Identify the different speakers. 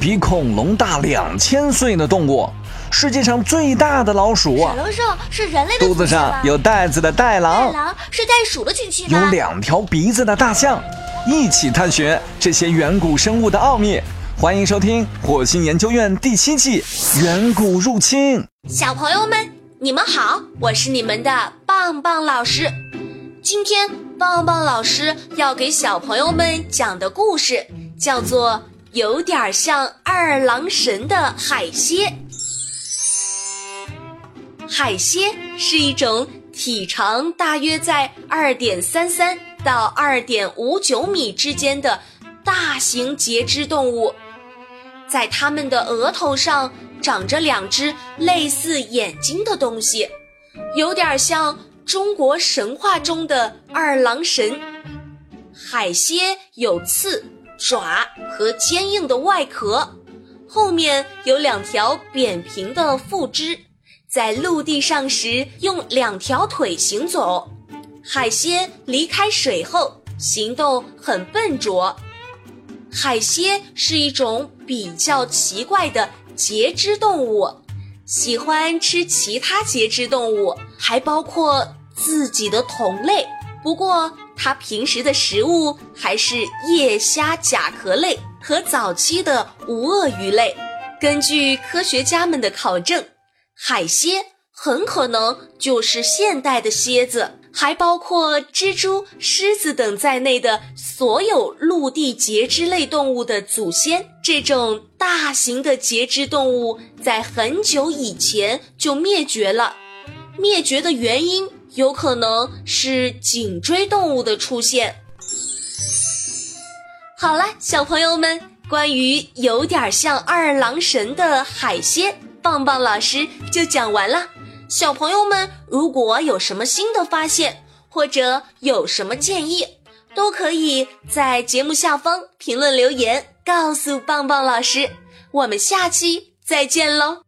Speaker 1: 比恐龙大两千岁的动物，世界上最大的老鼠。
Speaker 2: 小龙兽是人类的
Speaker 1: 肚子上有袋子的袋狼。
Speaker 2: 袋狼是袋鼠的亲戚
Speaker 1: 有两条鼻子的大象。一起探寻这些远古生物的奥秘。欢迎收听《火星研究院》第七季《远古入侵》。
Speaker 2: 小朋友们，你们好，我是你们的棒棒老师。今天棒棒老师要给小朋友们讲的故事叫做《有点像二郎神的海蝎》。海蝎是一种体长大约在二点三三到二点五九米之间的大型节肢动物，在它们的额头上长着两只类似眼睛的东西，有点像。中国神话中的二郎神，海蝎有刺、爪和坚硬的外壳，后面有两条扁平的腹肢，在陆地上时用两条腿行走。海蝎离开水后行动很笨拙。海蝎是一种比较奇怪的节肢动物，喜欢吃其他节肢动物，还包括。自己的同类，不过它平时的食物还是叶虾甲壳类和早期的无鳄鱼类。根据科学家们的考证，海蝎很可能就是现代的蝎子，还包括蜘蛛、狮子等在内的所有陆地节肢类动物的祖先。这种大型的节肢动物在很久以前就灭绝了，灭绝的原因。有可能是颈椎动物的出现。好了，小朋友们，关于有点像二郎神的海鲜，棒棒老师就讲完了。小朋友们，如果有什么新的发现，或者有什么建议，都可以在节目下方评论留言，告诉棒棒老师。我们下期再见喽！